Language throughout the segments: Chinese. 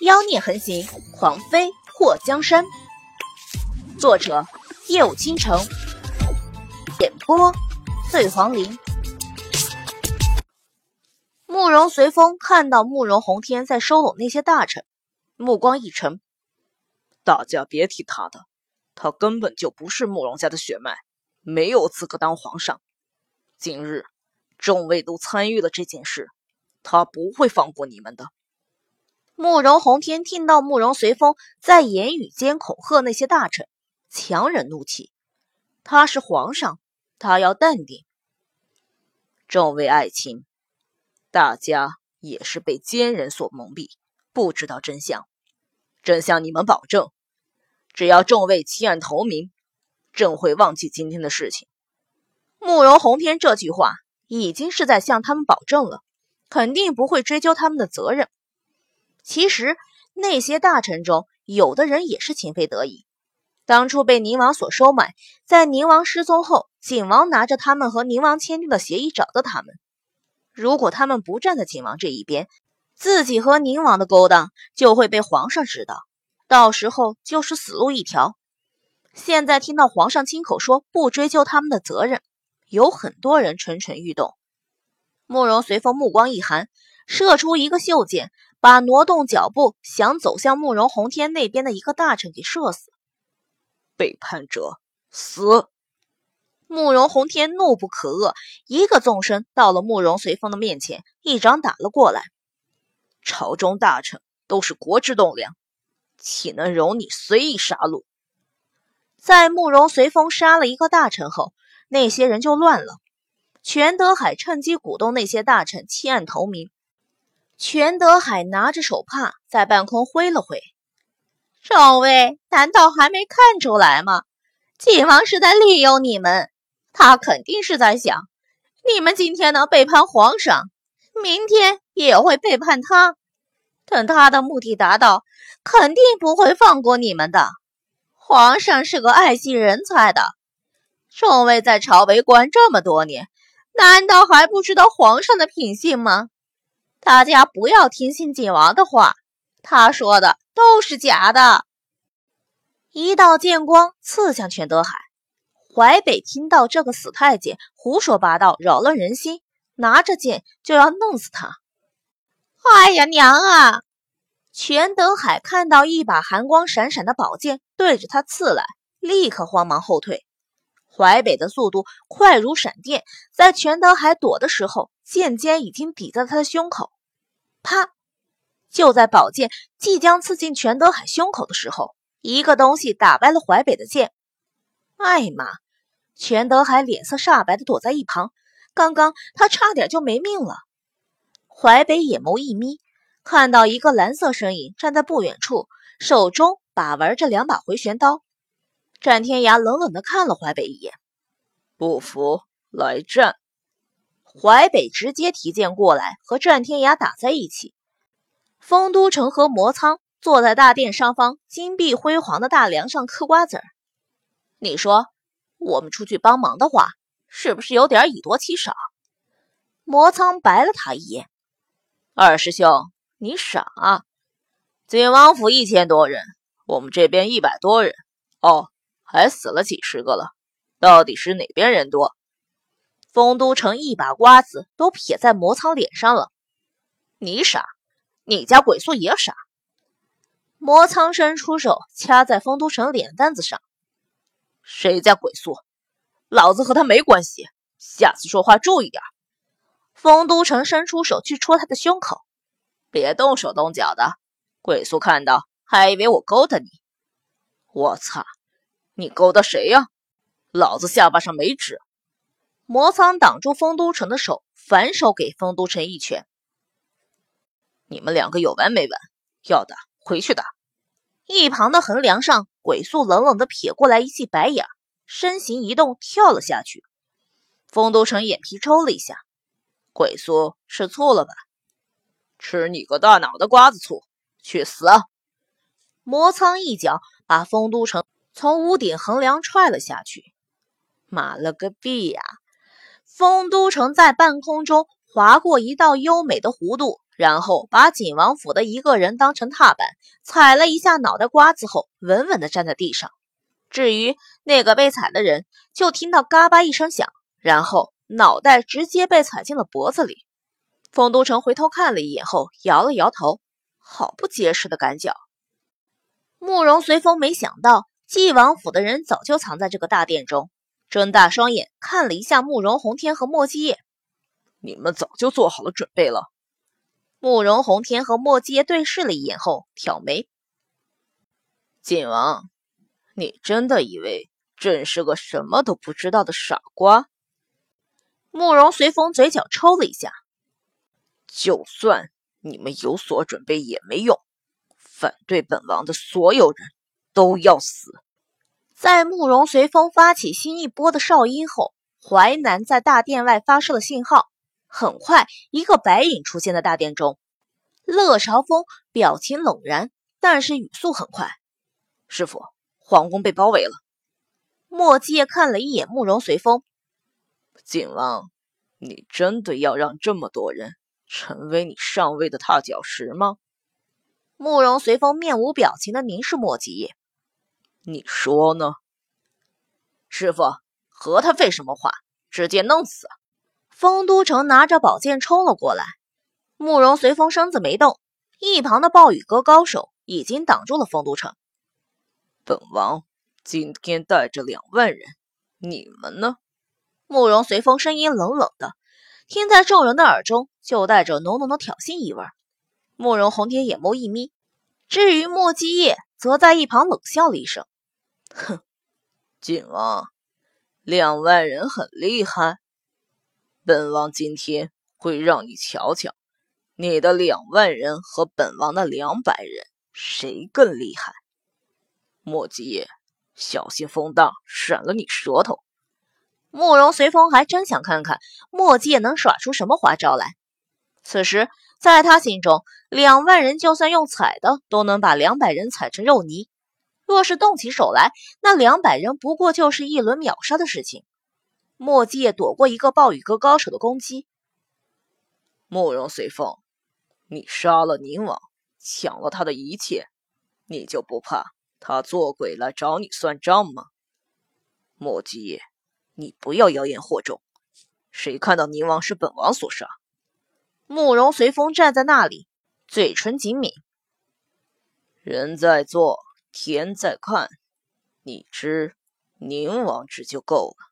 妖孽横行，狂妃祸江山。作者：夜舞倾城，演播：醉黄林。慕容随风看到慕容洪天在收拢那些大臣，目光一沉：“大家别提他的，他根本就不是慕容家的血脉，没有资格当皇上。今日众位都参与了这件事，他不会放过你们的。”慕容洪天听到慕容随风在言语间恐吓那些大臣，强忍怒气。他是皇上，他要淡定。众位爱卿，大家也是被奸人所蒙蔽，不知道真相。朕向你们保证，只要众位弃暗投明，朕会忘记今天的事情。慕容洪天这句话已经是在向他们保证了，肯定不会追究他们的责任。其实那些大臣中，有的人也是情非得已，当初被宁王所收买，在宁王失踪后，景王拿着他们和宁王签订的协议找到他们。如果他们不站在景王这一边，自己和宁王的勾当就会被皇上知道，到时候就是死路一条。现在听到皇上亲口说不追究他们的责任，有很多人蠢蠢欲动。慕容随风目光一寒，射出一个袖箭。把挪动脚步想走向慕容洪天那边的一个大臣给射死，背叛者死！慕容洪天怒不可遏，一个纵身到了慕容随风的面前，一掌打了过来。朝中大臣都是国之栋梁，岂能容你随意杀戮？在慕容随风杀了一个大臣后，那些人就乱了。全德海趁机鼓动那些大臣弃暗投明。全德海拿着手帕在半空挥了挥，众位难道还没看出来吗？晋王是在利用你们，他肯定是在想，你们今天能背叛皇上，明天也会背叛他。等他的目的达到，肯定不会放过你们的。皇上是个爱惜人才的，众位在朝为官这么多年，难道还不知道皇上的品性吗？大家不要听信晋王的话，他说的都是假的。一道剑光刺向全德海，淮北听到这个死太监胡说八道，扰乱人心，拿着剑就要弄死他。哎呀娘啊！全德海看到一把寒光闪闪的宝剑对着他刺来，立刻慌忙后退。淮北的速度快如闪电，在全德海躲的时候，剑尖已经抵在他的胸口。啪！就在宝剑即将刺进全德海胸口的时候，一个东西打败了淮北的剑。艾玛！全德海脸色煞白的躲在一旁，刚刚他差点就没命了。淮北眼眸一眯，看到一个蓝色身影站在不远处，手中把玩着两把回旋刀。战天涯冷冷的看了淮北一眼，不服来战。淮北直接提剑过来，和战天涯打在一起。丰都城和魔苍坐在大殿上方金碧辉煌的大梁上嗑瓜子儿。你说，我们出去帮忙的话，是不是有点以多欺少？魔苍白了他一眼。二师兄，你傻啊！景王府一千多人，我们这边一百多人，哦，还死了几十个了。到底是哪边人多？丰都城一把瓜子都撇在魔苍脸上了，你傻，你家鬼宿也傻。魔苍伸出手掐在丰都城脸蛋子上，谁家鬼宿？老子和他没关系，下次说话注意点。丰都城伸出手去戳他的胸口，别动手动脚的，鬼宿看到还以为我勾搭你。我操，你勾搭谁呀？老子下巴上没痣。魔苍挡住丰都城的手，反手给丰都城一拳。你们两个有完没完？要打回去打！一旁的横梁上，鬼宿冷冷的撇过来一记白眼，身形一动，跳了下去。丰都城眼皮抽了一下，鬼宿吃醋了吧？吃你个大脑的瓜子醋！去死！魔苍一脚把丰都城从屋顶横梁踹了下去。妈了个逼呀！丰都城在半空中划过一道优美的弧度，然后把景王府的一个人当成踏板，踩了一下脑袋瓜子后，稳稳地站在地上。至于那个被踩的人，就听到嘎巴一声响，然后脑袋直接被踩进了脖子里。丰都城回头看了一眼后，摇了摇头，好不结实的感脚。慕容随风没想到，晋王府的人早就藏在这个大殿中，睁大双眼看了一下慕容洪天和莫继业。你们早就做好了准备了。慕容洪天和莫继业对视了一眼后，挑眉：“晋王，你真的以为朕是个什么都不知道的傻瓜？”慕容随风嘴角抽了一下：“就算你们有所准备也没用。”反对本王的所有人都要死！在慕容随风发起新一波的哨音后，淮南在大殿外发射了信号。很快，一个白影出现在大殿中。乐朝风表情冷然，但是语速很快：“师傅，皇宫被包围了。”莫继业看了一眼慕容随风：“景王，你真的要让这么多人成为你上位的踏脚石吗？”慕容随风面无表情的凝视莫吉叶，你说呢？师傅，和他废什么话？直接弄死！丰都城拿着宝剑冲了过来，慕容随风身子没动，一旁的暴雨阁高手已经挡住了丰都城。本王今天带着两万人，你们呢？慕容随风声音冷冷的，听在众人的耳中，就带着浓浓的挑衅意味。慕容红蝶眼眸一眯，至于莫基叶，则在一旁冷笑了一声：“哼，晋王，两万人很厉害。本王今天会让你瞧瞧，你的两万人和本王的两百人谁更厉害。”莫吉，小心风大闪了你舌头。慕容随风还真想看看莫基叶能耍出什么花招来。此时。在他心中，两万人就算用踩的，都能把两百人踩成肉泥。若是动起手来，那两百人不过就是一轮秒杀的事情。莫迹也躲过一个暴雨阁高手的攻击。慕容随风，你杀了宁王，抢了他的一切，你就不怕他做鬼来找你算账吗？莫迹，你不要妖言惑众。谁看到宁王是本王所杀？慕容随风站在那里，嘴唇紧抿。人在做，天在看，你知，宁王知就够了。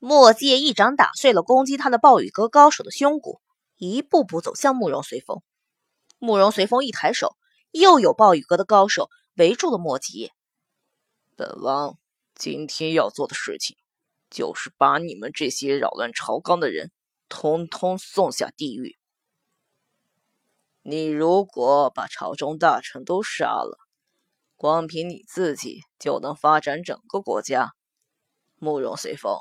莫界一掌打碎了攻击他的暴雨阁高手的胸骨，一步步走向慕容随风。慕容随风一抬手，又有暴雨阁的高手围住了莫界。本王今天要做的事情，就是把你们这些扰乱朝纲的人，通通送下地狱。你如果把朝中大臣都杀了，光凭你自己就能发展整个国家？慕容随风，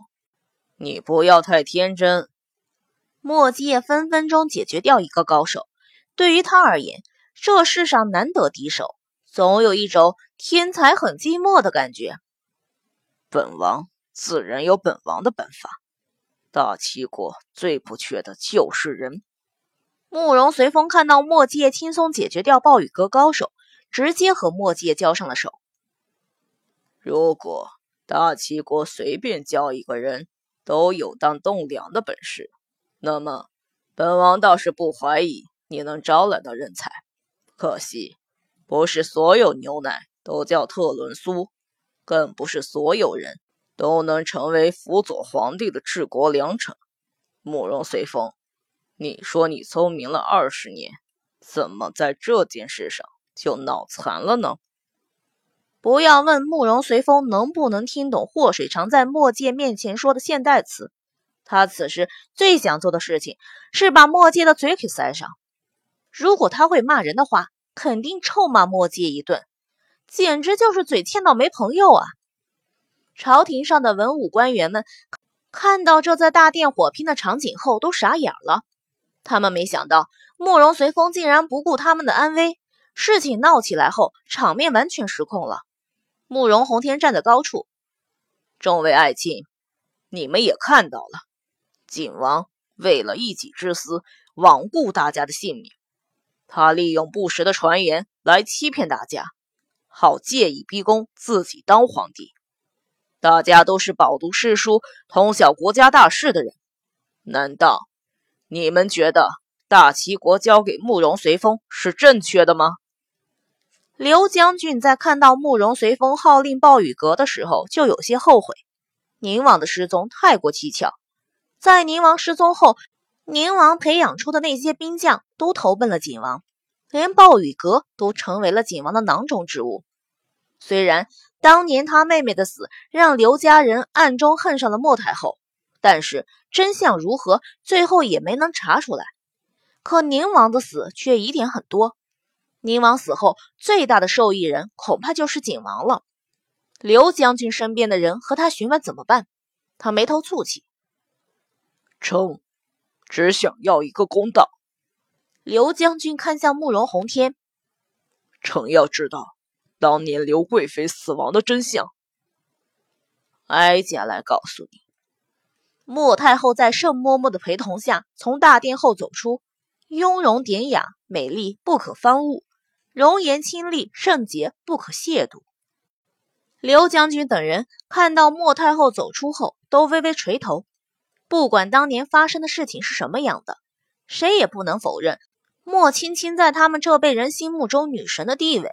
你不要太天真。莫基业分分钟解决掉一个高手，对于他而言，这世上难得敌手，总有一种天才很寂寞的感觉。本王自然有本王的办法。大齐国最不缺的就是人。慕容随风看到墨界轻松解决掉暴雨阁高手，直接和墨界交上了手。如果大齐国随便交一个人都有当栋梁的本事，那么本王倒是不怀疑你能招揽到人才。可惜，不是所有牛奶都叫特仑苏，更不是所有人都能成为辅佐皇帝的治国良臣。慕容随风。你说你聪明了二十年，怎么在这件事上就脑残了呢？不要问慕容随风能不能听懂祸水常在墨界面前说的现代词，他此时最想做的事情是把墨界的嘴给塞上。如果他会骂人的话，肯定臭骂墨界一顿，简直就是嘴欠到没朋友啊！朝廷上的文武官员们看到这在大殿火拼的场景后，都傻眼了。他们没想到慕容随风竟然不顾他们的安危，事情闹起来后，场面完全失控了。慕容洪天站在高处，众位爱卿，你们也看到了，景王为了一己之私，罔顾大家的性命，他利用不实的传言来欺骗大家，好借以逼宫自己当皇帝。大家都是饱读诗书、通晓国家大事的人，难道你们觉得大齐国交给慕容随风是正确的吗？刘将军在看到慕容随风号令暴雨阁的时候，就有些后悔。宁王的失踪太过蹊跷，在宁王失踪后，宁王培养出的那些兵将都投奔了景王，连暴雨阁都成为了景王的囊中之物。虽然当年他妹妹的死让刘家人暗中恨上了莫太后，但是真相如何，最后也没能查出来。可宁王的死却疑点很多。宁王死后，最大的受益人恐怕就是景王了。刘将军身边的人和他询问怎么办，他眉头蹙起。臣只想要一个公道。刘将军看向慕容宏天，臣要知道当年刘贵妃死亡的真相。哀家来告诉你。莫太后在盛嬷嬷的陪同下从大殿后走出，雍容典雅，美丽不可方物。容颜清丽圣洁，不可亵渎。刘将军等人看到莫太后走出后，都微微垂头。不管当年发生的事情是什么样的，谁也不能否认莫青青在他们这辈人心目中女神的地位。